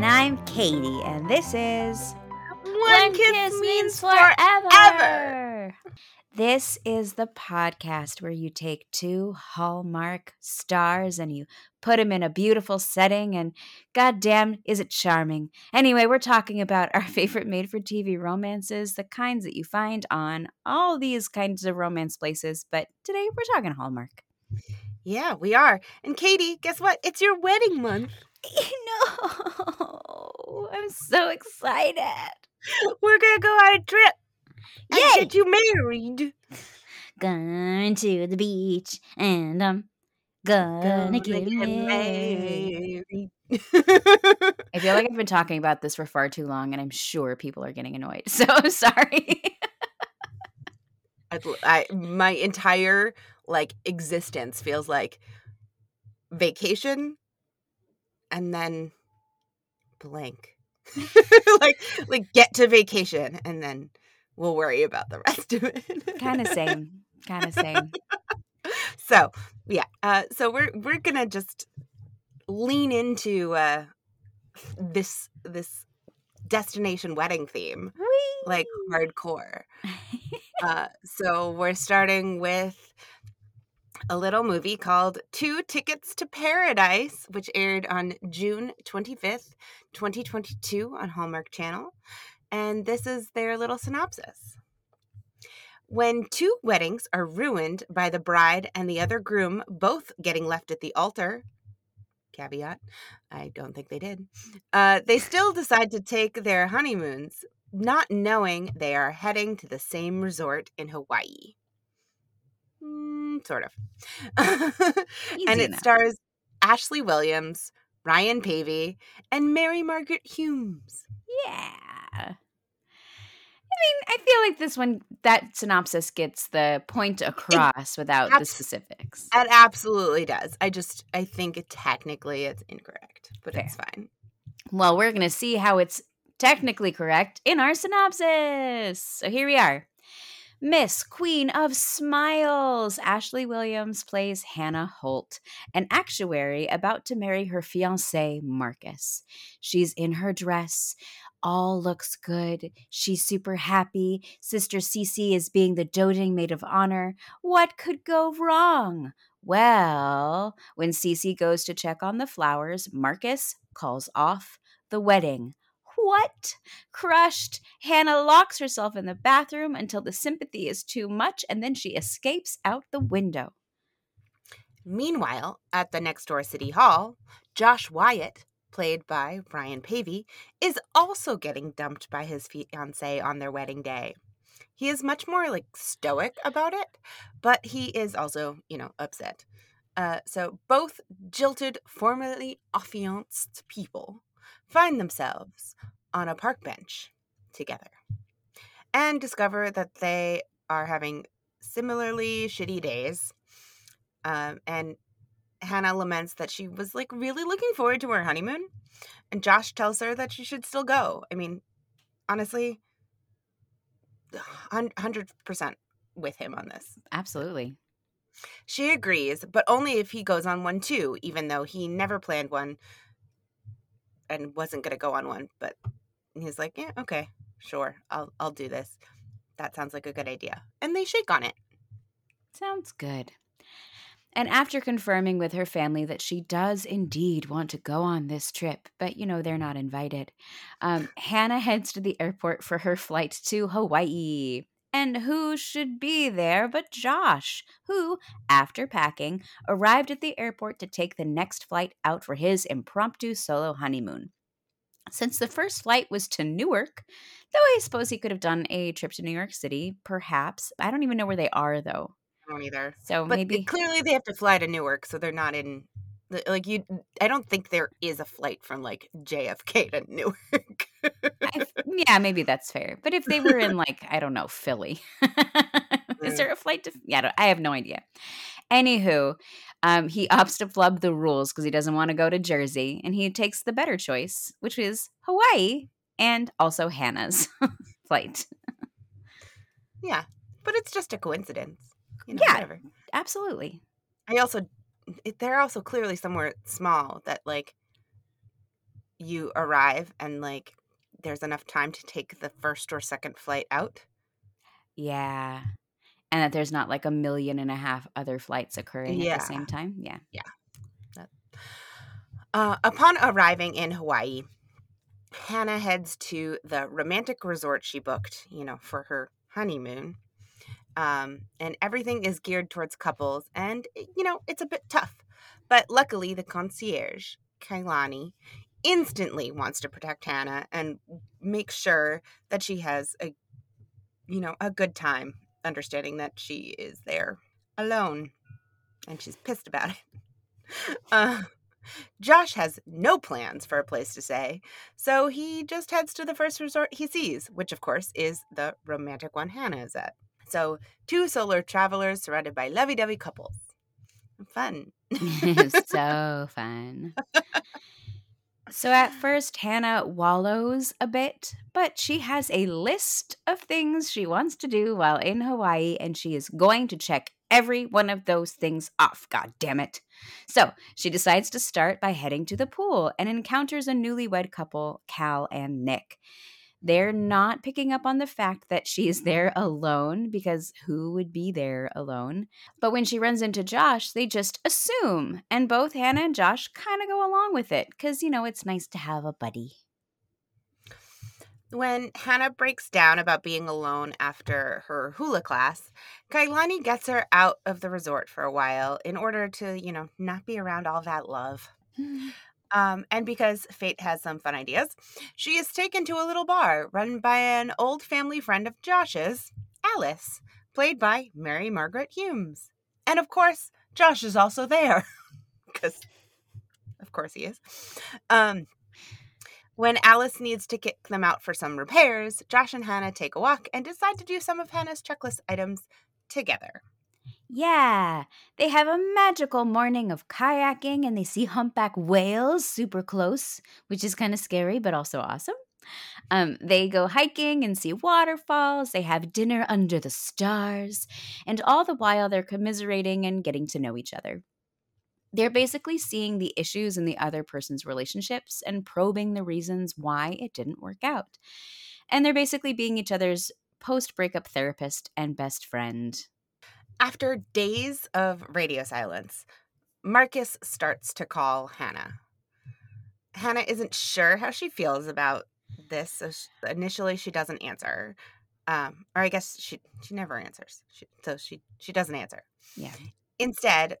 podcast. I'm Hannah. And I'm Katie, and this is One, kiss, means forever. This is the podcast where you take two Hallmark stars and you put them in a beautiful setting, and goddamn, is it charming. Anyway, we're talking about our favorite made for TV romances, the kinds that you find on all these kinds of romance places, but today we're talking Hallmark. Yeah, we are. And Katie, guess what? It's your wedding month. No, I'm so excited. We're gonna go on a trip and get you married. Going to the beach and I'm gonna, Gonna get, get married. married. I feel like I've been talking about this for far too long and I'm sure people are getting annoyed. So I'm sorry. I, I my entire like existence feels like vacation and then blank. like like get to vacation and then we'll worry about the rest of it. kind of same. Kind of same. so yeah uh so we're we're gonna just lean into uh this this destination wedding theme like hardcore uh so we're starting with a little movie called Two Tickets to Paradise, which aired on June 25th, 2022 on Hallmark Channel. And this is their little synopsis. When two weddings are ruined by the bride and the other groom both getting left at the altar, caveat, I don't think they did, uh, they still decide to take their honeymoons, not knowing they are heading to the same resort in Hawaii. Mm, sort of. and it enough. stars Ashley Williams, Ryan Paevey, and Mary Margaret Humes. Yeah. I mean, I feel like this one, that synopsis gets the point across without the specifics. It absolutely does. I just, I think technically it's incorrect, but it's fine. Well, we're going to see how it's technically correct in our synopsis. So here we are. Miss Queen of Smiles, Ashley Williams plays Hannah Holt, an actuary about to marry her fiance, Marcus. She's in her dress. All looks good. She's super happy. Sister Cece is being the doting maid of honor. What could go wrong? Well, when Cece goes to check on the flowers, Marcus calls off the wedding. What? Crushed. Hannah locks herself in the bathroom until the sympathy is too much and then she escapes out the window. Meanwhile, at the next door city hall, Josh Wyatt, played by Ryan Paevey, is also getting dumped by his fiancee on their wedding day. He is much more like stoic about it, but he is also, you know, upset. Uh, so both jilted, formerly affianced people find themselves on a park bench together and discover that they are having similarly shitty days. Um, and Hannah laments that she was like really looking forward to her honeymoon. And Josh tells her that she should still go. I mean, honestly, 100% with him on this. Absolutely. She agrees, but only if he goes on one too, even though he never planned one and wasn't going to go on one. But he's like, yeah, okay, sure, I'll, I'll do this. That sounds like a good idea. And they shake on it. Sounds good. And after confirming with her family that she does indeed want to go on this trip, but you know, they're not invited, um, Hannah heads to the airport for her flight to Hawaii. And who should be there but Josh, who, after packing, arrived at the airport to take the next flight out for his impromptu solo honeymoon. Since the first flight was to Newark, though I suppose he could have done a trip to New York City, perhaps. I don't even know where they are, though. I don't either. So But maybe. clearly they have to fly to Newark, so they're not in. Like you, I don't think there is a flight from like JFK to Newark. I, yeah, maybe that's fair. But if they were in like I don't know Philly, is there a flight to? Yeah, I, I have no idea. Anywho, um, he opts to flub the rules because he doesn't want to go to Jersey, and he takes the better choice, which is Hawaii and also Hannah's flight. yeah, but it's just a coincidence. You know, Yeah. whatever. Absolutely. I also, it- they're also clearly somewhere small that like you arrive and like there's enough time to take the first or second flight out. Yeah. And that there's not like a million and a half other flights occurring Yeah. at the same time. Yeah. Uh, upon arriving in Hawaii, Hannah heads to the romantic resort she booked, you know, for her honeymoon. Um, and everything is geared towards couples, and eh, you know, it's a bit tough. But luckily, the concierge, Kailani, instantly wants to protect Hannah and make sure that she has a, you know, a good time, understanding that she is there alone, and she's pissed about it. Uh, Josh has no plans for a place to stay, so he just heads to the first resort he sees, which of course is the romantic one Hannah is at. So, two solar travelers surrounded by lovey dovey couples. Fun. so fun. So at first, Hannah wallows a bit, but she has a list of things she wants to do while in Hawaii, and she is going to check every one of those things off. God damn it. So she decides to start by heading to the pool and encounters a newlywed couple, Cal and Nick. They're not picking up on the fact that she's mm-hmm. there alone because who would be there alone? But when she runs into Josh, they just assume. And both Hannah and Josh kind of go along with it because, you know, it's nice to have a buddy. When Hannah breaks down about being alone after her hula class, Kailani gets her out of the resort for a while in order to, you know, not be around all that love. Mm. Um, and because fate has some fun ideas, she is taken to a little bar run by an old family friend of Josh's, Alice, played by Mary Margaret Humes. And of course, Josh is also there, because of course he is. Um, when Alice needs to kick them out for some repairs, Josh and Hannah take a walk and decide to do some of Hannah's checklist items together. Yeah, they have a magical morning of kayaking and they see humpback whales super close, which is kind of scary but also awesome. Um, they go hiking and see waterfalls. They have dinner under the stars. And all the while, they're commiserating and getting to know each other. They're basically seeing the issues in the other person's relationships and probing the reasons why it didn't work out. And they're basically being each other's post breakup therapist and best friend. After days of radio silence, Marcus starts to call Hannah. Hannah isn't sure how she feels about this. So sh initially, she doesn't answer, um, or I guess she she never answers. She, so she she doesn't answer. Yeah. Instead,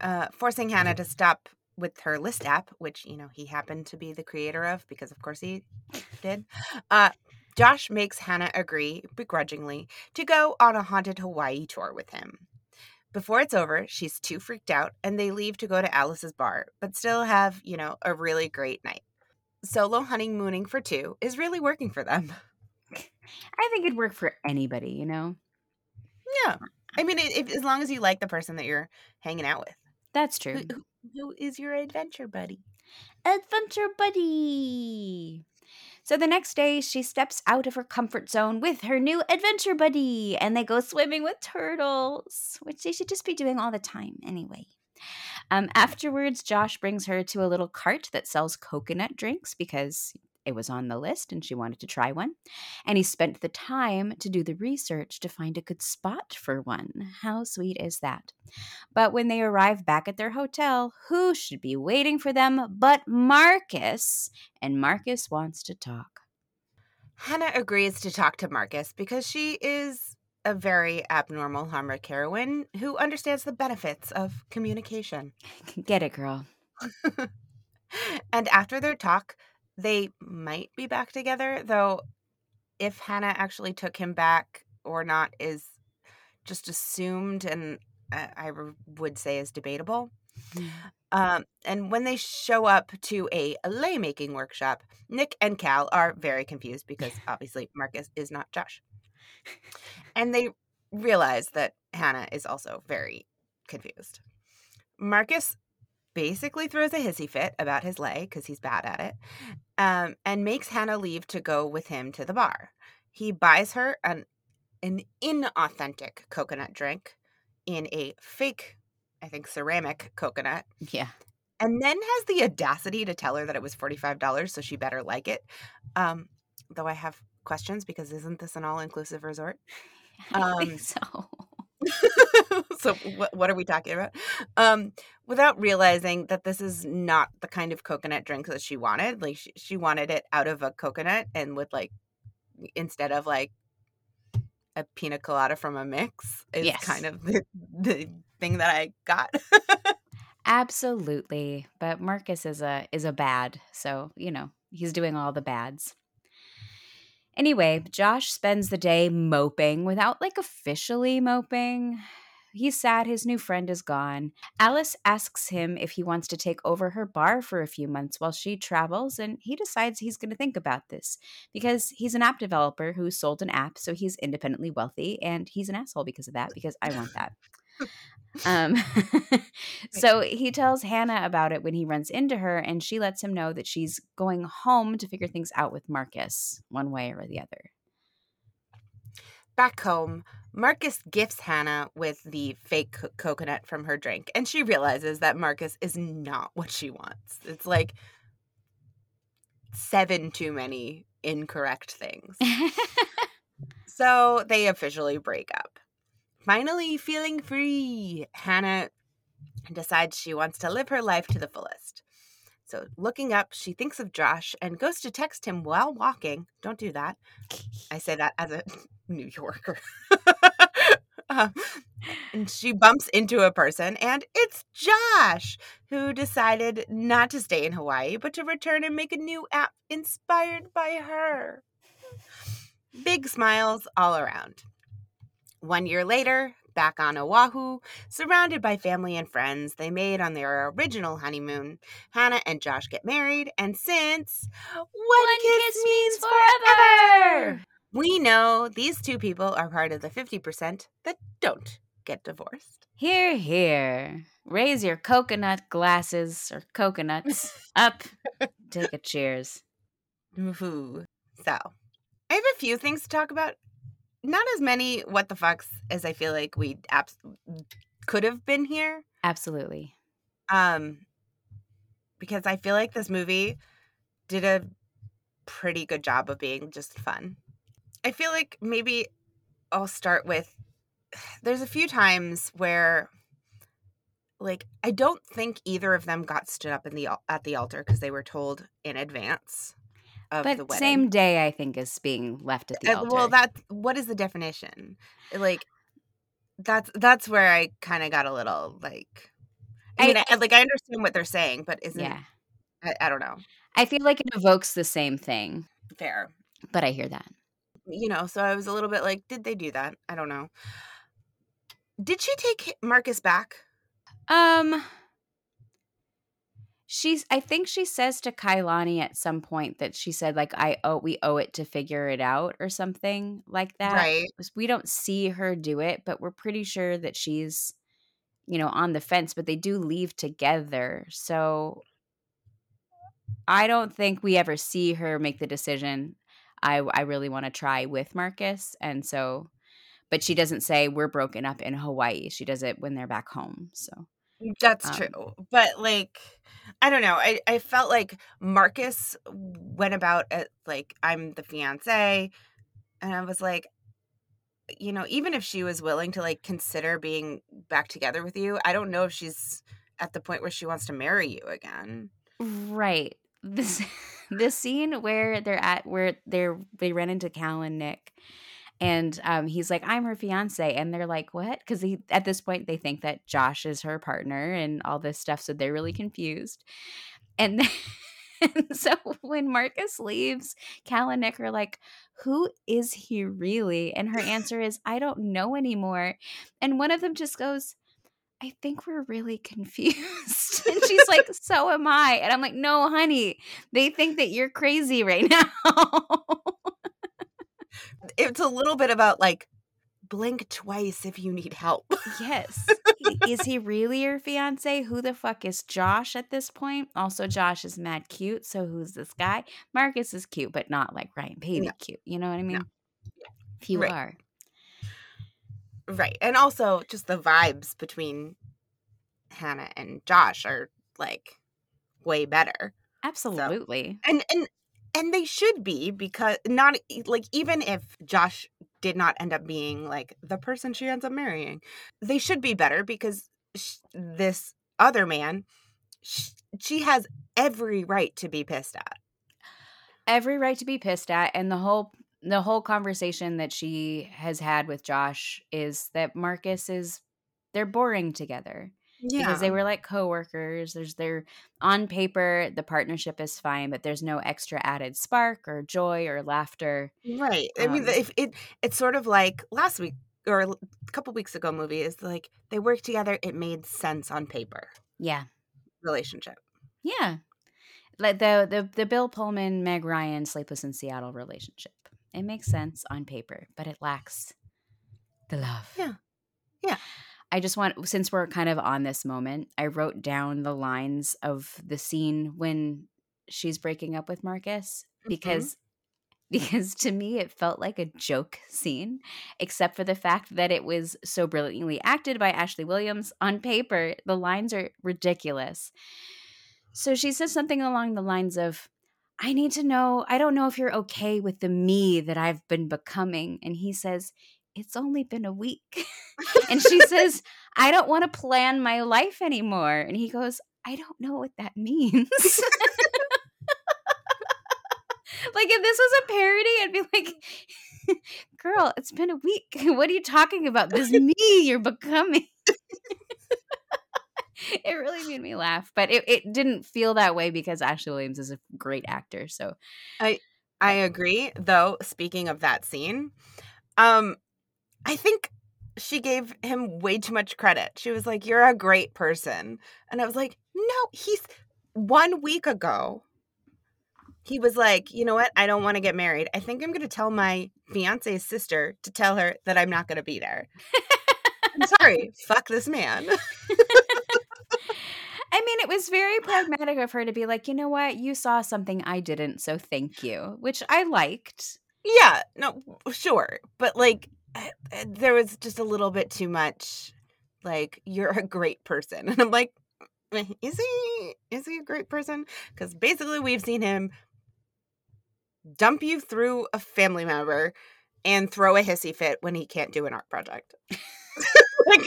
uh, forcing Hannah to stop with her list app, which you know he happened to be the creator of, because of course he did. Uh, Josh makes Hannah agree, begrudgingly, to go on a haunted Hawaii tour with him. Before it's over, she's too freaked out, and they leave to go to Alice's bar, but still have, you know, a really great night. Solo honeymooning for two is really working for them. I think it'd work for anybody, you know? Yeah. I mean, if, as long as you like the person that you're hanging out with. That's true. who- who is your adventure buddy? Adventure Buddy. So the next day, she steps out of her comfort zone with her new adventure buddy, and they go swimming with turtles, which they should just be doing all the time anyway. Um, afterwards, Josh brings her to a little cart that sells coconut drinks because it was on the list and she wanted to try one. And he spent the time to do the research to find a good spot for one. How sweet is that? But when they arrive back at their hotel, who should be waiting for them but Marcus? And Marcus wants to talk. Hannah agrees to talk to Marcus because she is a very abnormal Hallmark heroine who understands the benefits of communication. Get it, girl. and after their talk, they might be back together, though if Hannah actually took him back or not is just assumed and I would say is debatable. Um, and when they show up to a lei making workshop, Nick and Cal are very confused because obviously Marcus is not Josh. And they realize that Hannah is also very confused. Marcus basically throws a hissy fit about his lei because he's bad at it um, and makes Hannah leave to go with him to the bar. He buys her an, an inauthentic coconut drink in a fake, I think, ceramic coconut Yeah. and then has the audacity to tell her that it was $45, so she better like it. Um, though I have questions because isn't this an all inclusive resort? I think so. so what, what are we talking about um without realizing that this is not the kind of coconut drink that she wanted like she, she wanted it out of a coconut and with like instead of like a pina colada from a mix is Yes. kind of the, the thing that i got Absolutely. But Marcus is a is a bad, so you know, he's doing all the bads. Anyway, Josh spends the day moping without like officially moping. He's sad his new friend is gone. Alice asks him if he wants to take over her bar for a few months while she travels, and he decides he's going to think about this because he's an app developer who sold an app, so he's independently wealthy, and he's an asshole because of that, because I want that. Um, so he tells Hannah about it when he runs into her, and she lets him know that she's going home to figure things out with Marcus, one way or the other. Back home marcus gifts hannah with the fake co- coconut from her drink and she realizes that marcus is not what she wants it's like seven too many incorrect things So they officially break up. Finally feeling free, Hannah decides she wants to live her life to the fullest. So looking up, she thinks of Josh and goes to text him while walking. Don't do that. I say that as a New Yorker. Um, and she bumps into a person, and it's Josh, who decided not to stay in Hawaii, but to return and make a new app inspired by her. Big smiles all around. One year later, back on Oahu, surrounded by family and friends they made on their original honeymoon, Hannah and Josh get married, and since one, kiss, means forever, we know these two people are part of the 50% that don't get divorced. Here, here. Raise your coconut glasses or coconuts up. Take a cheers. Woohoo. So, I have a few things to talk about. Not as many what the fucks as I feel like we abs- could have been here. Absolutely. Um, because I feel like this movie did a pretty good job of being just fun. I feel like maybe I'll start with there's a few times where like I don't think either of them got stood up in the at the altar because they were told in advance of the But wedding. same day, I think, is being left at the Uh, altar. well, that what is the definition? Like that's that's where I kind of got a little like. I I- mean, I, like I understand what they're saying, but isn't yeah. I, I don't know I feel like it evokes the same thing, fair. but I hear that. You know, so I was a little bit like, did they do that? I don't know. Did she take Marcus back? Um, she's. I think she says to Kailani at some point that she said like, "I owe we owe it to figure it out" or something like that. Right. We don't see her do it, but we're pretty sure that she's, you know, on the fence. But they do leave together, so I don't think we ever see her make the decision. I I really want to try with Marcus, and so. But she doesn't say we're broken up in Hawaii. She does it when they're back home. So That's Um, true. But like I don't know. I, I felt like Marcus went about it like I'm the fiance and I was like you know, even if she was willing to like consider being back together with you, I don't know if she's at the point where she wants to marry you again. Right. This this scene where they're at where they're they ran into Cal and Nick and um he's like, I'm her fiance. And they're like, What? Because he at this point they think that Josh is her partner and all this stuff. So they're really confused. And then and so when Marcus leaves, Cal and Nick are like, Who is he really? And her answer is, I don't know anymore. And one of them just goes, I think we're really confused. and she's like, So am I. And I'm like, No, honey, they think that you're crazy right now. It's a little bit about like blink twice if you need help. yes. Is he really your fiance? Who the fuck is Josh at this point? Also, Josh is mad cute. So who's this guy? Marcus is cute, but not like Ryan Paevey No. cute. You know what I mean? No. If you Right. are. right. And also just the vibes between Hannah and Josh are like way better. Absolutely. So, and and and they should be because not like even if Josh did not end up being like the person she ends up marrying, they should be better because sh- this other man, sh- she has every right to be pissed at. Every right to be pissed at, and the whole the whole conversation that she has had with Josh is that Marcus is they're boring together Yeah. because they were like coworkers. There's their on paper the partnership is fine, but there's no extra added spark or joy or laughter. Right. I mean, Um, if it it's sort of like last week or a couple weeks ago movie is like they worked together. It made sense on paper. Yeah, Relationship. yeah. Like the the the Bill Pullman Meg Ryan Sleepless in Seattle relationship. It makes sense on paper, but it lacks the love. Yeah. Yeah. I just want since we're kind of on this moment, I wrote down the lines of the scene when she's breaking up with Marcus Mhm. because because to me it felt like a joke scene except for the fact that it was so brilliantly acted by Ashley Williams on paper the lines are ridiculous so she says something along the lines of I need to know I don't know if you're okay with the me that I've been becoming and he says it's only been a week and she says I don't want to plan my life anymore and he goes I don't know what that means like if this was a parody, I'd be like, "Girl, it's been a week. What are you talking about? This me you're becoming." it really made me laugh, but it, it didn't feel that way because Ashley Williams is a great actor. So I agree, though. Speaking of that scene, um, I think she gave him way too much credit. She was like, "You're a great person," and I was like, "No, he's one week ago." He was like, "You know what? I don't want to get married. I think I'm going to tell my fiance's sister to tell her that I'm not going to be there." I'm sorry, fuck this man. I mean, it was very pragmatic of her to be like, you know what, you saw something I didn't, so thank you, which I liked. Yeah, no, sure. But like there was just a little bit too much like you're a great person. And I'm like "Eh, is he is he a great person? Cuz basically we've seen him dump you through a family member and throw a hissy fit when he can't do an art project. like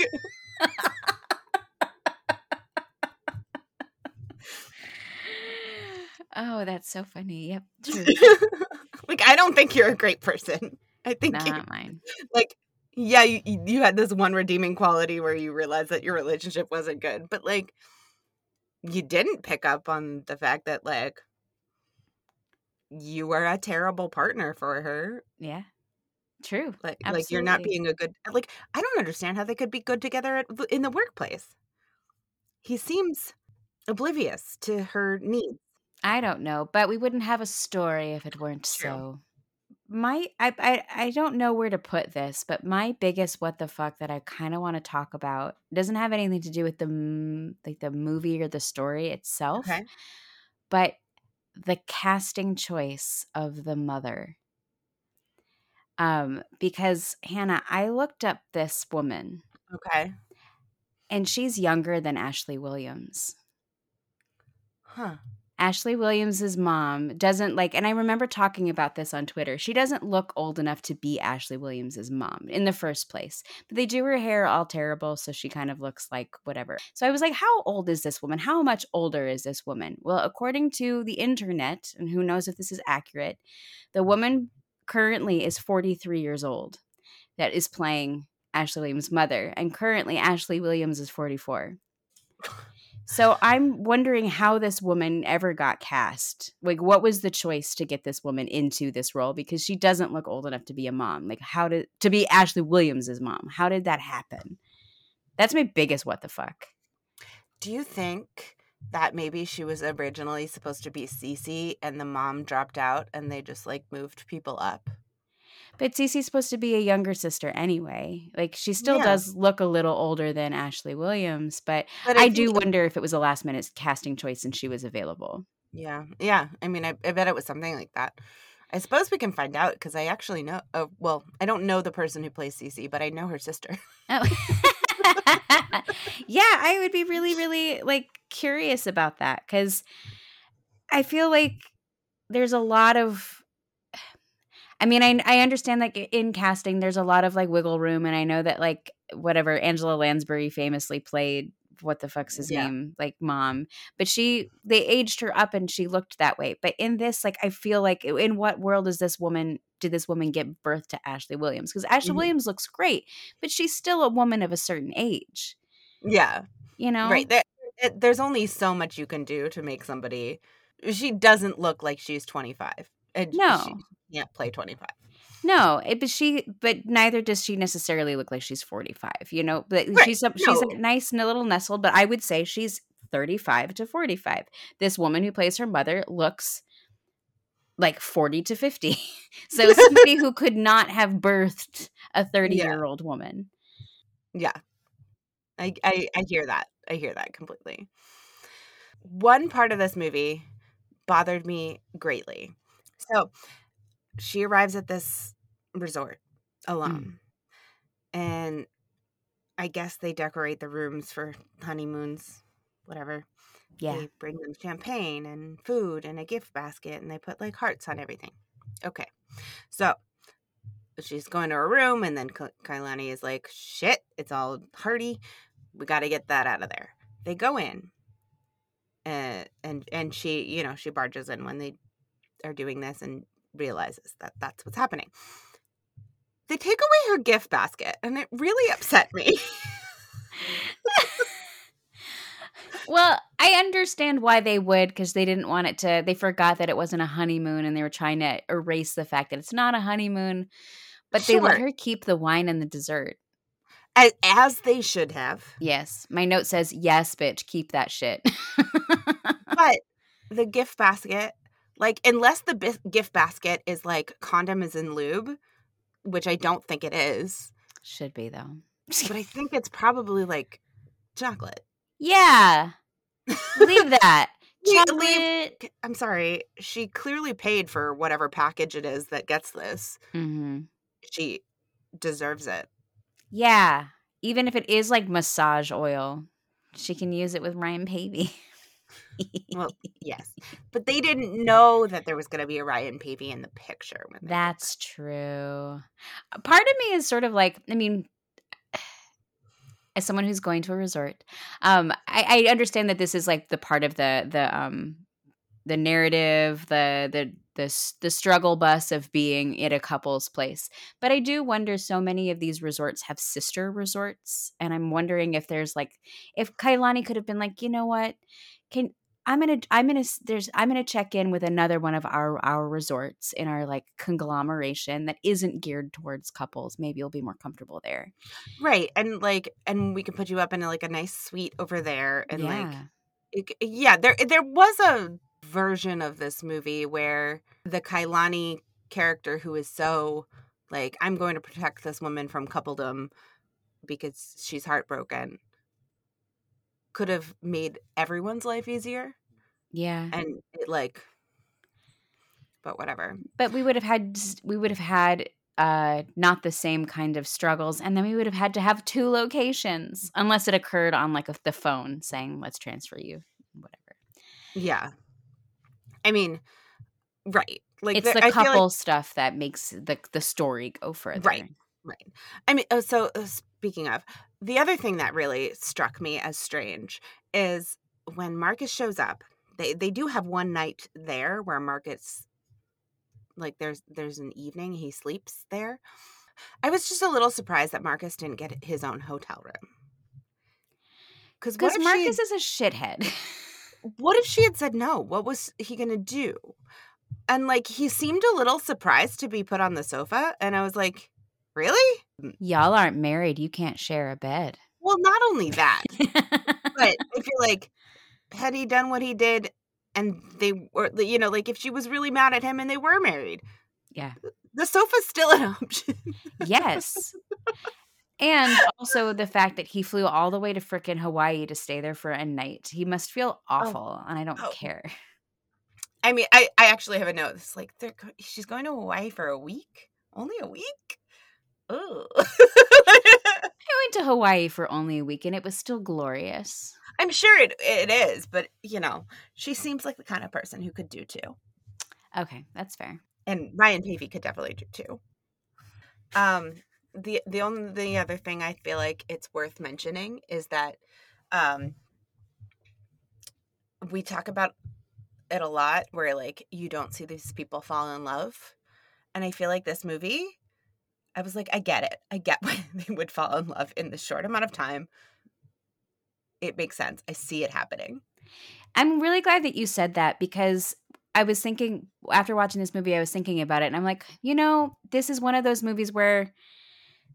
Oh, that's so funny. Yep, like I don't think you're a great person. I think not mine. like yeah you, you had this one redeeming quality where you realized that your relationship wasn't good but like you didn't pick up on the fact that like you were a terrible partner for her Yeah, true. like like you're not being a good like i don't understand how they could be good together at, in the workplace he seems oblivious to her needs I don't know, but we wouldn't have a story if it weren't True. so. My I, I I don't know where to put this, but my biggest what the fuck that I kind of want to talk about doesn't have anything to do with the like the movie or the story itself, okay but the casting choice of the mother. Um, because Hannah, I looked up this woman, okay and she's younger than Ashley Williams. huh Ashley Williams's mom doesn't like, and I remember talking about this on Twitter. She doesn't look old enough to be Ashley Williams's mom in the first place. But they do her hair all terrible, so she kind of looks like whatever. So I was like, how old is this woman? How much older is this woman? Well, according to the internet, and who knows if this is accurate, the woman currently is 43 years old that is playing Ashley Williams' mother, and currently Ashley Williams is 44. So I'm wondering how this woman ever got cast. Like, what was the choice to get this woman into this role? Because she doesn't look old enough to be a mom. Like, how did to be Ashley Williams' mom? How did that happen? That's my biggest what the fuck. Do you think that maybe she was originally supposed to be Cece and the mom dropped out and they just like moved people up? But Cece's supposed to be a younger sister anyway. Like, she still Yeah. does look a little older than Ashley Williams. But But I do think- wonder if it was a last minute casting choice and she was available. Yeah, yeah. I mean, I, I bet it was something like that. I suppose we can find out because I actually know. Uh, well, I don't know the person who plays Cece, but I know her sister. Oh. yeah, I would be really, really like curious about that because I feel like there's a lot of. I mean, I I understand like in casting, there's a lot of like wiggle room, and I know that like whatever Angela Lansbury famously played what the fuck's his Yeah. name like mom but she they aged her up and she looked that way but in this like i feel like in what world is this woman did this woman give birth to ashley williams because ashley Mhm. williams looks great but she's still a woman of a certain age Yeah. you know Right. There, it, there's only so much you can do to make somebody. She doesn't look like she's 25. And No. She can't play 25. no it, but she but neither does she necessarily look like she's 45 you know but Right, she's a, she's a nice and a little nestled but i would say she's 35 to 45 this woman who plays her mother looks like 40 to 50 so somebody who could not have birthed a 30 year old woman Yeah. I, I I hear that. I hear that completely. One part of this movie bothered me greatly. So she arrives at this resort alone. And I guess they decorate the rooms for honeymoons, whatever. yeah They bring them champagne and food and a gift basket and they put like hearts on everything. Okay. So she's going to her room and then Ka- Kailani is like, shit, it's all hearty. We got to get that out of there. They go in uh, and and she, you know, she barges in when they are doing this and realizes that that's what's happening. They take away her gift basket and it really upset me. well i understand why they would because they didn't want it to they forgot that it wasn't a honeymoon and they were trying to erase the fact that it's not a honeymoon but they let her keep the wine and the dessert as, as they should have. yes my note says yes bitch keep that shit but the gift basket like unless the bis- gift basket is like condom is in lube which i don't think it is should be though. but i think it's probably like chocolate. Yeah. Leave that. Chocolate leave- i'm sorry she clearly paid for whatever package it is that gets this. Hmm she deserves it. Yeah. Even if it is like massage oil she can use it with ryan paevey well yes but they didn't know that there was going to be a ryan paevey in the picture when they did That's true. Part of me is sort of like, I mean, as someone who's going to a resort, um, I, I understand that this is like the part of the the um the narrative, the the the the struggle bus of being at a couple's place. But I do wonder. So many of these resorts have sister resorts, and I'm wondering if there's like if Kailani could have been like, you know what, can I'm gonna I'm gonna there's I'm gonna check in with another one of our our resorts in our like conglomeration that isn't geared towards couples. Maybe you'll be more comfortable there. right and like and we can put you up in like a nice suite over there and like yeah. it, yeah there there was a version of this movie where the Kailani character who is so like I'm going to protect this woman from coupledom because she's heartbroken could have made everyone's life easier Yeah. and it like but whatever But we would have had we would have had uh not the same kind of struggles and then we would have had to have two locations unless it occurred on like a, the phone saying let's transfer you whatever. yeah I mean right like it's there- the I feel like- couple stuff that makes the the story go further. Right. Right. I mean, oh, so uh, speaking of, the other thing that really struck me as strange is when Marcus shows up. They they do have one night there where Marcus, like, there's there's an evening he sleeps there. I was just a little surprised that Marcus didn't get his own hotel room. Because Marcus she is a shithead. what if she had said no? What was he gonna do? And like he seemed a little surprised to be put on the sofa, and I was like, really? Mm. Y'all aren't married. You can't share a bed. Well, not only that, but if you're like had he done what he did and they were you know like if she was really mad at him and they were married yeah. the sofa's still an option Yes. And also the fact that he flew all the way to frickin' Hawaii to stay there for a night. He must feel oh, awful, and I don't Oh. care. i mean i i actually have a note it's like they're go- she's going to hawaii for a week only a week oh. I went to Hawaii for only a week and it was still glorious. I'm sure it it is, but you know, she seems like the kind of person who could do two. Okay, that's fair. And Ryan Paevey could definitely do two. Um the the only the other thing I feel like it's worth mentioning is that um we talk about it a lot where like you don't see these people fall in love. And I feel like this movie I was like I get it. I get why they would fall in love in this short amount of time. It makes sense. I see it happening. I'm really glad that you said that because I was thinking after watching this movie, I was thinking about it, and I'm like, you know, this is one of those movies where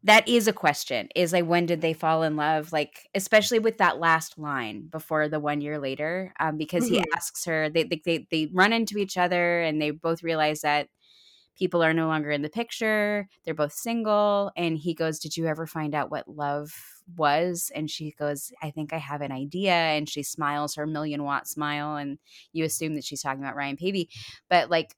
that is a question is like when did they fall in love like especially with that last line before the one year later um, because he Mhm. asks her they, they they they run into each other and they both realize that people are no longer in the picture they're both single and he goes did you ever find out what love was? And she goes i think i have an idea. And she smiles her million watt smile and you assume that she's talking about ryan paevey but like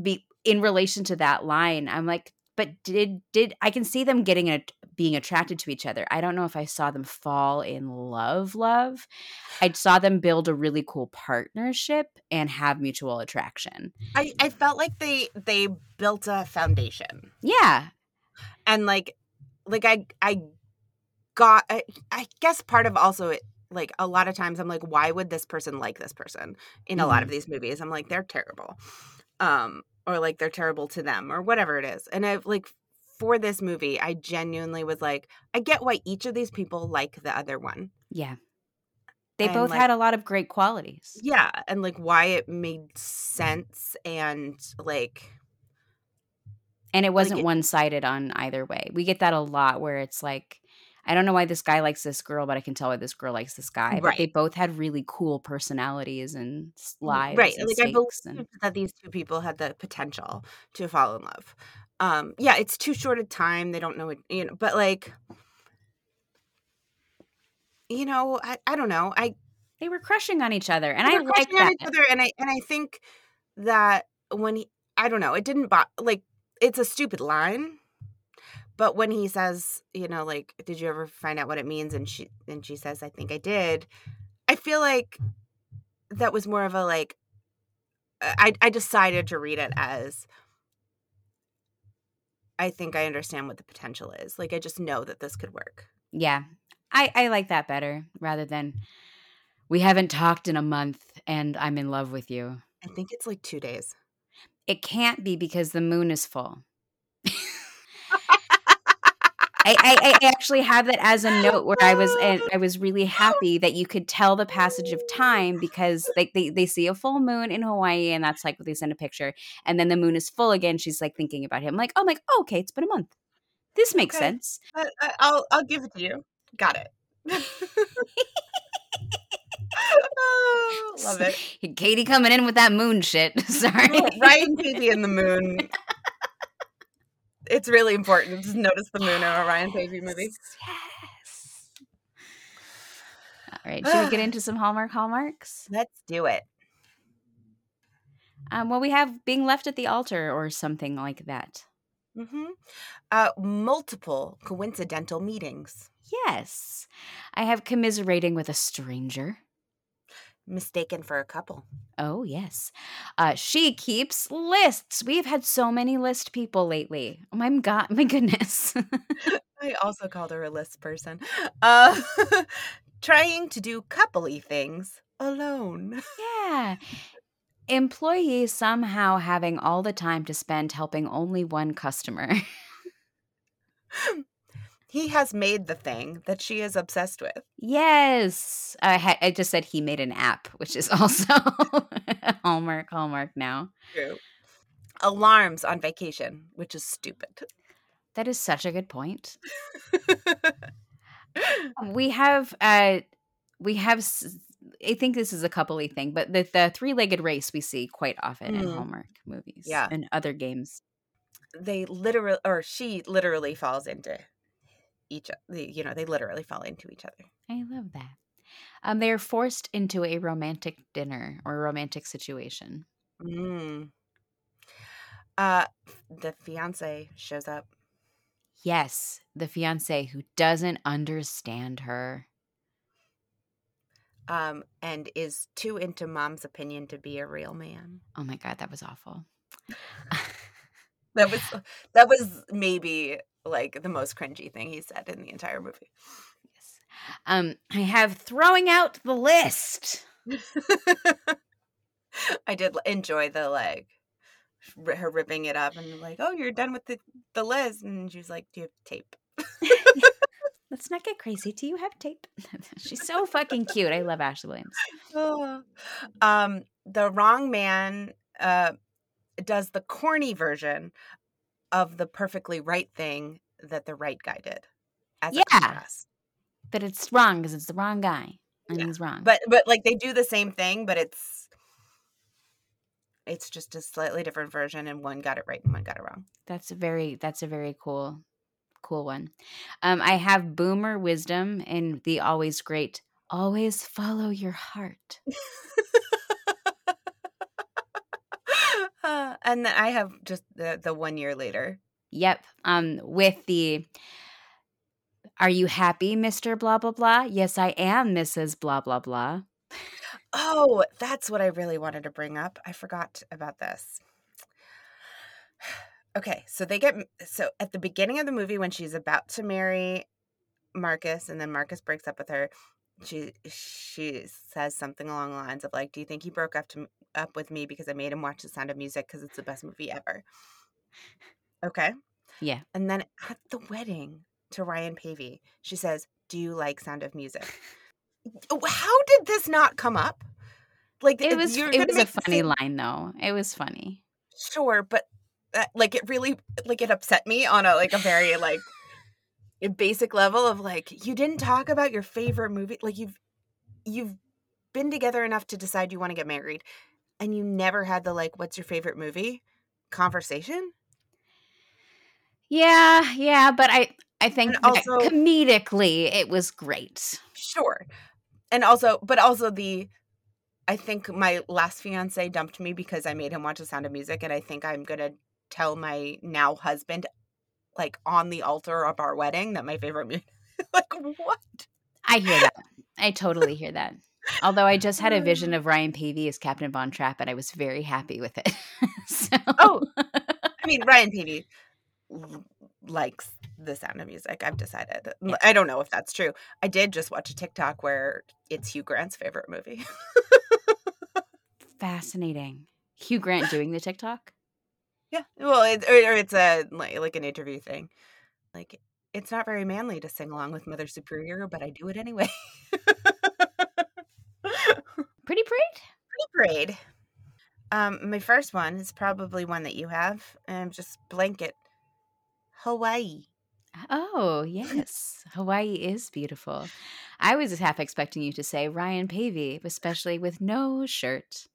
be in relation to that line i'm like but did did i can see them getting being attracted to each other. I don't know if i saw them fall in love love. I saw them build a really cool partnership and have mutual attraction. I, I felt like they they built a foundation. yeah. And like like i i got I, I guess part of also it like a lot of times i'm like why would this person like this person? in a lot of these movies. I'm like they're terrible. Um or like they're terrible to them or whatever it is and I've like for this movie i genuinely was like i get why each of these people like the other one. Yeah. They And, both like- had a lot of great qualities. Yeah and like why it made sense and like and it wasn't it- one-sided on either way. We get that a lot where it's like i don't know why this guy likes this girl but i can tell why this girl likes this guy but they both had really cool personalities and lives right and like i believe and that these two people had the potential to fall in love. Um yeah it's too short a time they don't know it you know but like you know i, I don't know i they were crushing on each other and i like on that. each other and i and i think that when he i don't know it didn't bo- like it's a stupid line but when he says you know like did you ever find out what it means? and she and she says i think i did i feel like that was more of a like uh, i i decided to read it as i think i understand what the potential is. Like i just know that this could work. Yeah. I i like that better rather than we haven't talked in a month and i'm in love with you. I think it's like two days. It can't be because the moon is full I, I, I actually have that as a note where I was and I was really happy that you could tell the passage of time because like they, they see a full moon in Hawaii and that's like what they send a picture and then the moon is full again she's like thinking about him like oh I'm like oh, okay it's been a month. This makes Okay. sense. I'll i'll give it to you. Got it. Oh, love it. Katie coming in with that moon shit. Sorry. Ryan Paevey and the moon. It's really important to notice the moon in a Ryan Paevey movie. yes all right should we get into some Hallmark hallmarks Let's do it. um well we have being left at the altar or something like that Mm-hmm. Uh, multiple coincidental meetings. Yes. I have commiserating with a stranger. Mistaken for a couple. Oh, yes. Uh, she keeps lists. We've had so many list people lately. Oh my god, my goodness. I also called her a list person. Uh, trying to do coupley things alone. yeah. Employees somehow having all the time to spend helping only one customer. He has made the thing that she is obsessed with. yes. I, ha- I just said he made an app, which is also Hallmark, Hallmark now. True. Alarms on vacation, which is stupid. That is such a good point. we have uh we have s- i think this is a coupley thing but the, the three-legged race we see quite often in Mm. hallmark movies Yeah. and other games they literally or she literally falls into each you know they literally fall into each other i love that um they are forced into a romantic dinner or romantic situation mm. uh the fiance shows up Yes, the fiance who doesn't understand her. Um, and is too into mom's opinion to be a real man. Oh my god, that was awful. That was that was maybe like the most cringy thing he said in the entire movie. Yes. Um, I have throwing out the list. I did enjoy the like her ripping it up and like, oh, you're done with the the list, and she was like, do you have tape? Let's not get crazy. Do you have tape? She's so fucking cute. I love Ashley Williams. Oh. um, the wrong man uh does the corny version of the perfectly right thing that the right guy did as Yeah. But it's wrong because it's the wrong guy. And Yeah. he's wrong. But but like they do the same thing, but it's it's just a slightly different version, and one got it right and one got it wrong. that's a very that's a very cool cool one. Um, I have boomer wisdom in the always great always follow your heart. Uh, and then I have just the the one year later. Yep. Um, with the Are you happy, Mr. Blah blah blah? Yes, I am, Mrs. Blah blah blah. Oh, that's what I really wanted to bring up. I forgot about this. Okay, so they get so at the beginning of the movie when she's about to marry Marcus and then Marcus breaks up with her, she she says something along the lines of like, "Do you think he broke up to up with me because I made him watch The Sound of Music because it's the best movie ever?" Okay. Yeah. And then at the wedding to Ryan Paevey, she says, "Do you like Sound of Music?" How did this not come up? Like It was it was a funny same- line though. It was funny. Sure, but uh, like it really like it upset me on a like a very like basic level of like you didn't talk about your favorite movie like you've you've been together enough to decide you want to get married and you never had the like what's your favorite movie conversation Yeah, yeah, but I I think also- comedically it was great. sure and also but also the i think my last fiance dumped me because i made him watch the sound of music and i think i'm gonna tell my now husband like on the altar of our wedding that my favorite movie like what I hear that. I totally hear that. Although I just had a vision oh. of Ryan Paevey as Captain Von Trapp and I was very happy with it. so, Oh, I mean, Ryan Paevey l- likes the sound of music. I've decided. Yeah. I don't know if that's true. I did just watch a TikTok where it's Hugh Grant's favorite movie. fascinating. Hugh Grant doing the TikTok? yeah, well, it, or, or it's a like, like an interview thing. Like, it's not very manly to sing along with Mother Superior, but I do it anyway. Pretty Parade? Pretty parade. Um, my first one is probably one that you have. Um, just blanket. Hawaii. Oh, yes. Hawaii is beautiful. I was half expecting you to say Ryan Paevey, especially with no shirt.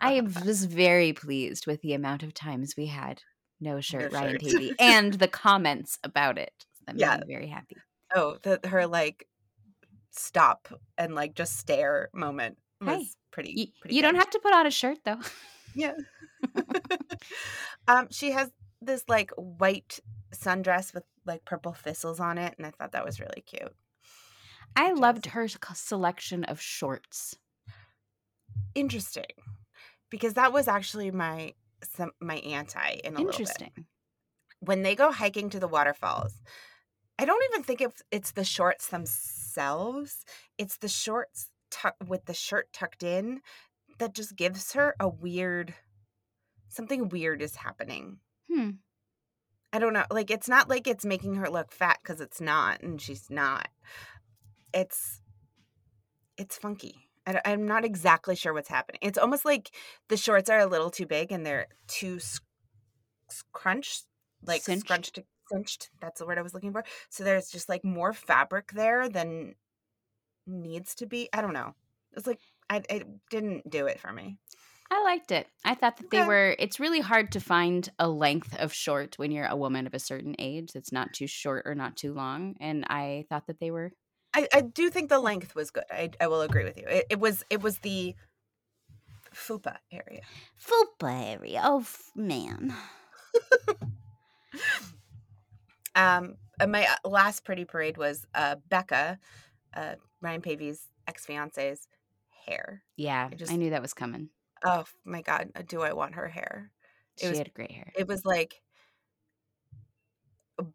I was very pleased with the amount of times we had no shirt No Ryan shirt. Paevey and the comments about it. That made Yeah. me very happy. Oh, the her like stop and like just stare moment was Pretty. You, pretty you don't have to put on a shirt though. Yeah. um, she has this like white sundress with like purple thistles on it, and I thought that was really cute. I Which loved her selection of shorts. Interesting, because that was actually my some my anti in a little bit. Interesting. When they go hiking to the waterfalls, I don't even think it's it's the shorts themselves. It's the shorts tuck with the shirt tucked in that just gives her a weird something weird is happening. Hmm. I don't know. Like it's not like it's making her look fat because it's not, and she's not. It's it's funky. I, I'm not exactly sure what's happening. It's almost like the shorts are a little too big and they're too s- s- crunched, like Cinched. scrunched, cinched. That's the word I was looking for. So there's just like more fabric there than needs to be. I don't know. It's like I it didn't do it for me. I liked it. I thought that they were. It's really hard to find a length of short when you're a woman of a certain age that's not too short or not too long. And I thought that they were. I, I do think the length was good. I, I will agree with you. It, it was it was the fupa area. Fupa area. Oh, man. Um, my uh, last pretty parade was uh, Becca, uh, Ryan Paevey's ex fiance's hair. Yeah, I I, knew that was coming. Oh my god, do I want her hair? It She was- had great hair. It was like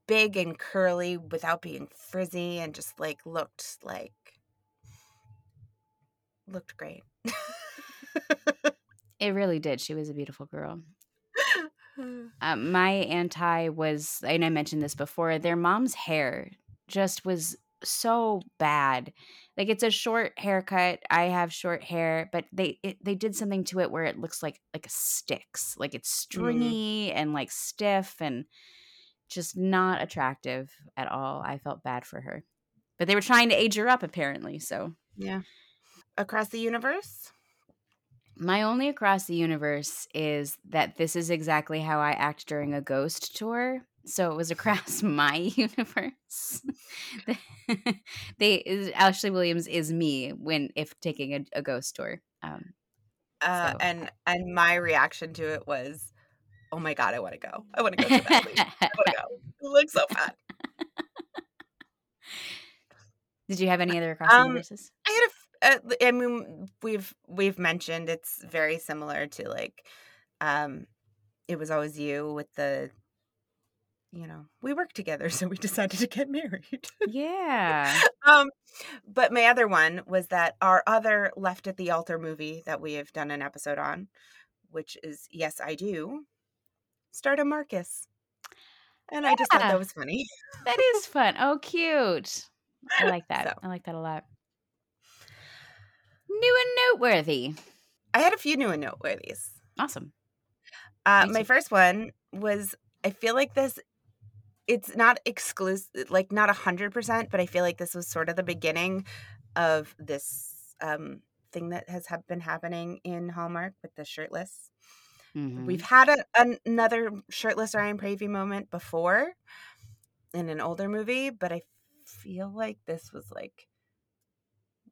big and curly without being frizzy and just like looked like looked great. It really did. She was a beautiful girl. Um, my anti was, and I mentioned this before, their mom's hair just was so bad. Like it's a short haircut. I have short hair, but they it, they did something to it where it looks like like a sticks, like it's mm-hmm. stringy and like stiff and just not attractive at all. I felt bad for her, but they were trying to age her up apparently. So yeah. Across the universe? My only across the universe is that this is exactly how I act during a ghost tour. So it was across my universe. they Ashley Williams is me when if taking a, a ghost tour. Um, Uh, So- and and my reaction to it was, "Oh my god, I want to go! I want to go so badly! I want to go! It looks so bad." Did you have any other across Um, universes? I had a. Uh, I mean, we've we've mentioned it's very similar to like, um, it was always you with the, you know, we worked together, so we decided to get married. Yeah. um, but my other one was that our other left at the altar movie that we have done an episode on, which is Yes I Do, starred a Marcus, and I just thought that was funny. That is fun. Oh, cute. I like that. So. I like that a lot. New and noteworthy. I had a few new and noteworthies. Awesome. Uh, my first one was I feel like this. It's not exclusive, like not a hundred percent, but I feel like this was sort of the beginning of this um, thing that has ha- been happening in Hallmark with the shirtless. Mhm. We've had a, an- another shirtless Ryan Paevey moment before in an older movie, but I feel like this was like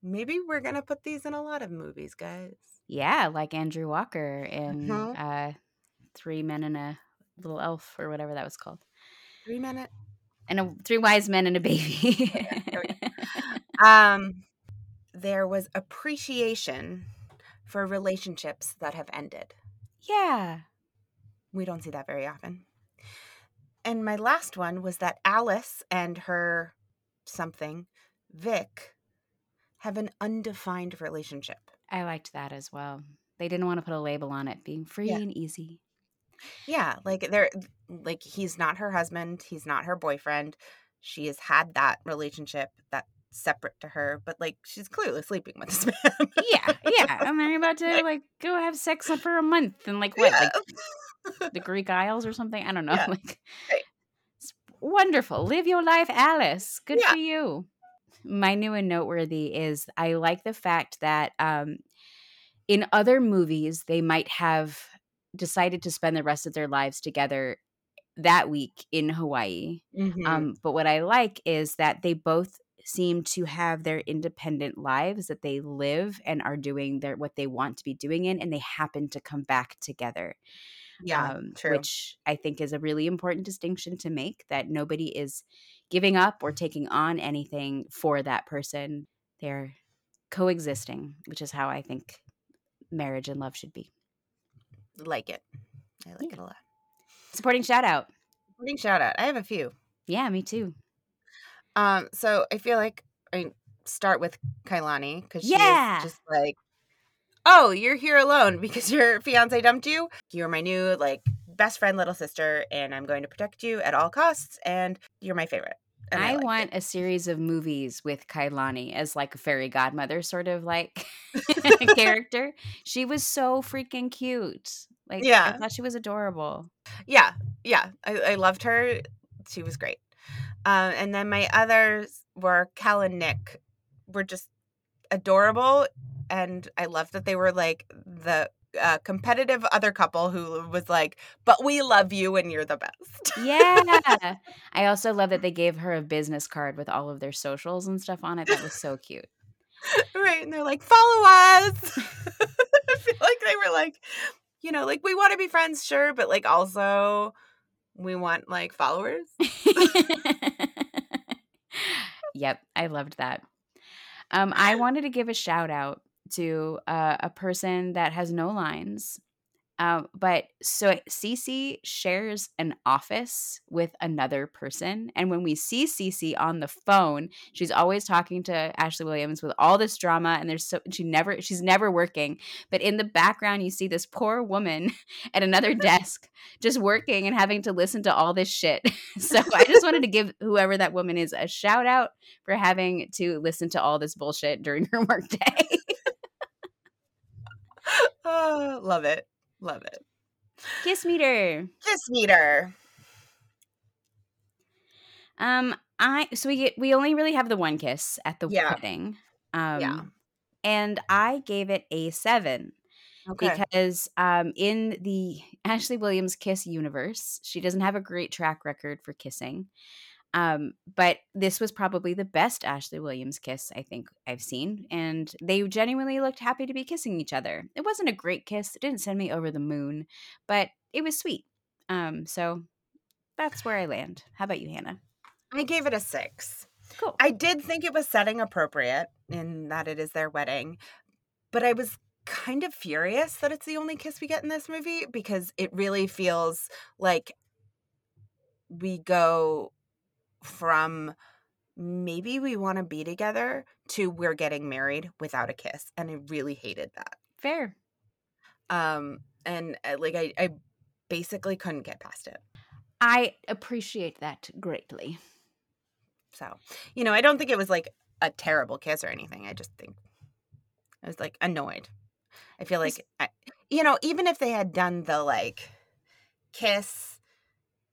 maybe we're gonna put these in a lot of movies, guys. Yeah, like Andrew Walker in Mhm. uh, Three Men and a Little Elf or whatever that was called. Three minute. And a, Three Wise Men and a Baby. there Um, there was appreciation for relationships that have ended. yeah. We don't see that very often. And my last one was that Alice and her something, Vic, have an undefined relationship. I liked that as well. They didn't want to put a label on it, being free Yeah. and easy. Yeah, like they're like he's not her husband, he's not her boyfriend. She has had that relationship that's separate to her, but like she's clearly sleeping with this man. Yeah, yeah. And they're about to like go have sex for a month and like what, like the Greek Isles or something? I don't know. Yeah. Like Right. it's wonderful. Live your life, Alice. Good Yeah. for you. My new and noteworthy is I like the fact that um in other movies they might have decided to spend the rest of their lives together that week in Hawaii. Mhm. Um, but what I like is that they both seem to have their independent lives that they live and are doing their what they want to be doing in, and they happen to come back together. yeah, um, true. Which I think is a really important distinction to make that nobody is giving up or taking on anything for that person. They're coexisting, which is how I think marriage and love should be. Like it. I like Yeah. it a lot. Supporting shout out. Supporting shout out. I have a few. Yeah, me too. Um, so I feel like I start with Kailani because Yeah. she is just like, oh, you're here alone because your fiance dumped you. You're my new like best friend, little sister, and I'm going to protect you at all costs. And you're my favorite. And I, liked want a series of movies with Kailani as like a fairy godmother sort of like character. She was so freaking cute. Like, I thought she was adorable. Yeah, yeah. I, I loved her. She was great. Um, and then my others were Cal and Nick. Were just adorable, and I loved that they were like the uh, competitive other couple who was like, "But we love you, and you're the best." Yeah. I also love that they gave her a business card with all of their socials and stuff on it. That was so cute. right and they're like follow us i feel like they were like you know like we want to be friends sure but like also We want like followers. yep, I loved that. Um, I wanted to give a shout out to uh, a person that has no lines um, but so Cece shares an office with another person. And when we see Cece on the phone, she's always talking to Ashley Williams with all this drama. And there's so she never she's never working. But in the background, you see this poor woman at another desk just working and having to listen to all this shit. so I just wanted to give whoever that woman is a shout out for having to listen to all this bullshit during her workday. oh, love it. Love it. Kiss meter. Kiss meter. Um, I so we get we only really have the one kiss at the Yeah. wedding. Um, Yeah. and I gave it a seven Okay. because um in the Ashley Williams kiss universe, she doesn't have a great track record for kissing. Um, but this was probably the best Ashley Williams kiss I think I've seen, and they genuinely looked happy to be kissing each other. It wasn't a great kiss; it didn't send me over the moon, but it was sweet. Um, so that's where I land. How about you, Hannah? I gave it a six. Cool. I did think it was setting appropriate in that it is their wedding, but I was kind of furious that it's the only kiss we get in this movie because it really feels like we go from maybe we want to be together to we're getting married without a kiss and I really hated that. Fair. Um and uh, like I I basically couldn't get past it. I appreciate that greatly. So, you know, I don't think it was like a terrible kiss or anything. I just think I was like annoyed. I feel like, I, you know, even if they had done the like kiss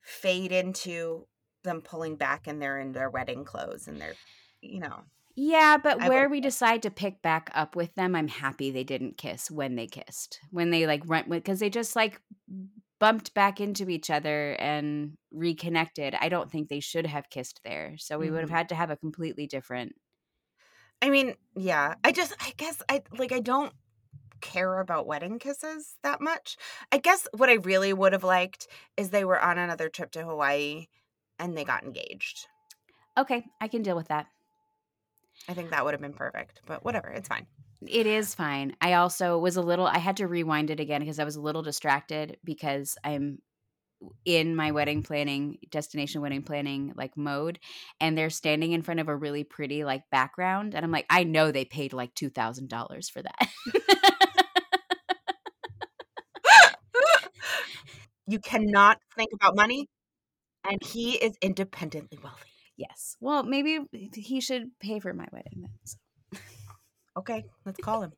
fade into them pulling back and they're in their wedding clothes and they're, you know, Yeah, but I where we decide to pick back up with them, I'm happy they didn't kiss when they kissed. When they like went with, because they just like bumped back into each other and reconnected. I don't think they should have kissed there. So we would have Mhm. had to have a completely different I mean, yeah, I just, I guess I like, I don't care about wedding kisses that much. I guess what I really would have liked is they were on another trip to Hawaii and they got engaged. Okay, I can deal with that. I think that would have been perfect, but whatever, it's fine. It is fine. I also was a little I had to rewind it again because I was a little distracted because I'm in my wedding planning destination wedding planning like mode and they're standing in front of a really pretty like background and I'm like I know they paid like $2000 for that. you cannot think about money, and he is independently wealthy. yes. Well, maybe he should pay for my wedding then. so. Okay, let's call him.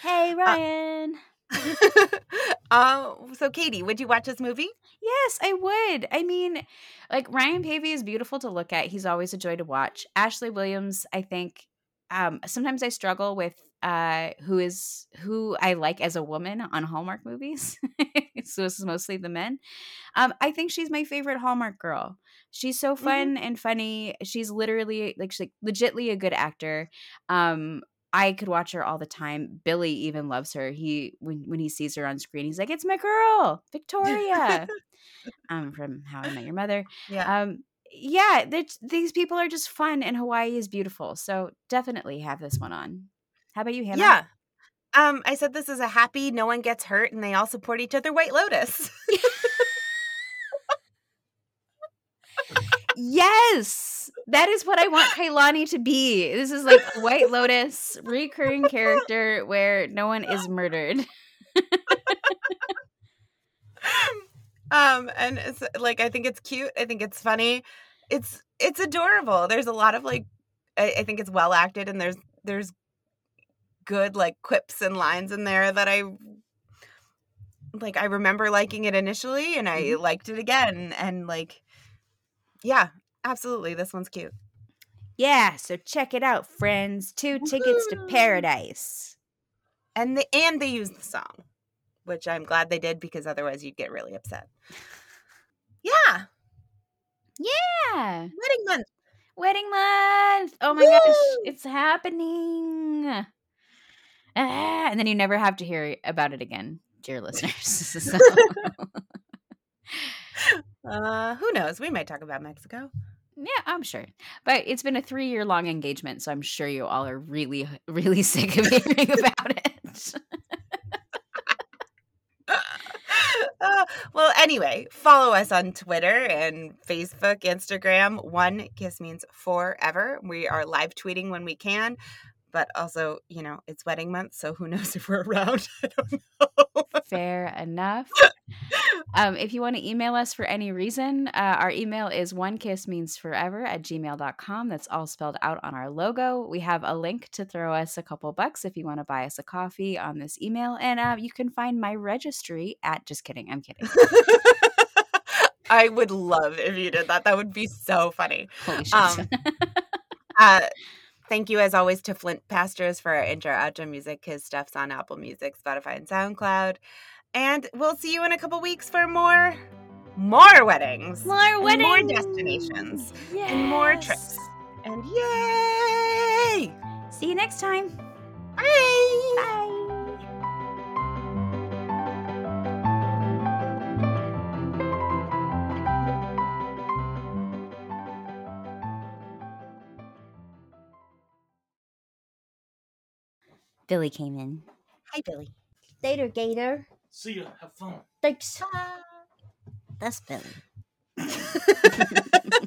Hey Ryan. uh, so, Katie, would you watch this movie? Yes, I would. I mean, like Ryan Paevey is beautiful to look at. He's always a joy to watch. Ashley Williams, I think um sometimes I struggle with uh who is who I like as a woman on Hallmark movies. so this is mostly the men. Um I think she's my favorite Hallmark girl. She's so fun and funny. She's literally like she's like legitly a good actor. Um I could watch her all the time. Billy even loves her. He when when he sees her on screen, he's like, "It's my girl, Victoria." um, from How I Met Your Mother. yeah. Um, yeah, these people are just fun, and Hawaii is beautiful. So definitely have this one on. How about you, Hannah? yeah. Um, I said this is a happy, no one gets hurt, and they all support each other. White Lotus. Yes, that is what I want Kailani to be. This is like White Lotus recurring character where no one is murdered. um, and it's like I think it's cute. I think it's funny. It's it's adorable. There's a lot of like, I, I think it's well acted, and there's there's good like quips and lines in there that I like. I remember liking it initially, and I Mhm. liked it again, and like, yeah, absolutely, this one's cute. Yeah, so check it out, friends. Two tickets to paradise. And they and they used the song, which I'm glad they did because otherwise you'd get really upset. Yeah, Yeah. wedding month. Wedding month. Oh my gosh, it's happening. Ah, and then you never have to hear about it again, dear listeners. Uh, who knows? We might talk about Mexico. Yeah, I'm sure. But it's been a three year long engagement, so I'm sure you all are really, really sick of hearing about it. Uh, well, anyway, follow us on Twitter and Facebook, Instagram. One kiss means forever. We are live tweeting when we can, but also, you know, it's wedding month, so who knows if we're around? I don't know. Fair enough. Um, if you want to email us for any reason, uh, our email is one kiss means forever at gmail.com. That's all spelled out on our logo. We have a link to throw us a couple bucks if you want to buy us a coffee on this email. And uh, you can find my registry at, just kidding, I'm kidding. I would love if you did that. That would be so funny. Holy shit. Um, uh, thank you, as always, to Flint Pastures for our intro outro music. His stuff's on Apple Music, Spotify, and SoundCloud. And we'll see you in a couple weeks for more, more weddings, more weddings, more destinations, and more trips. And yay! See you next time. Bye. Bye. Billy came in. Hi, Billy. Later, Gator. See ya. Have fun. Thanks. That's Billy.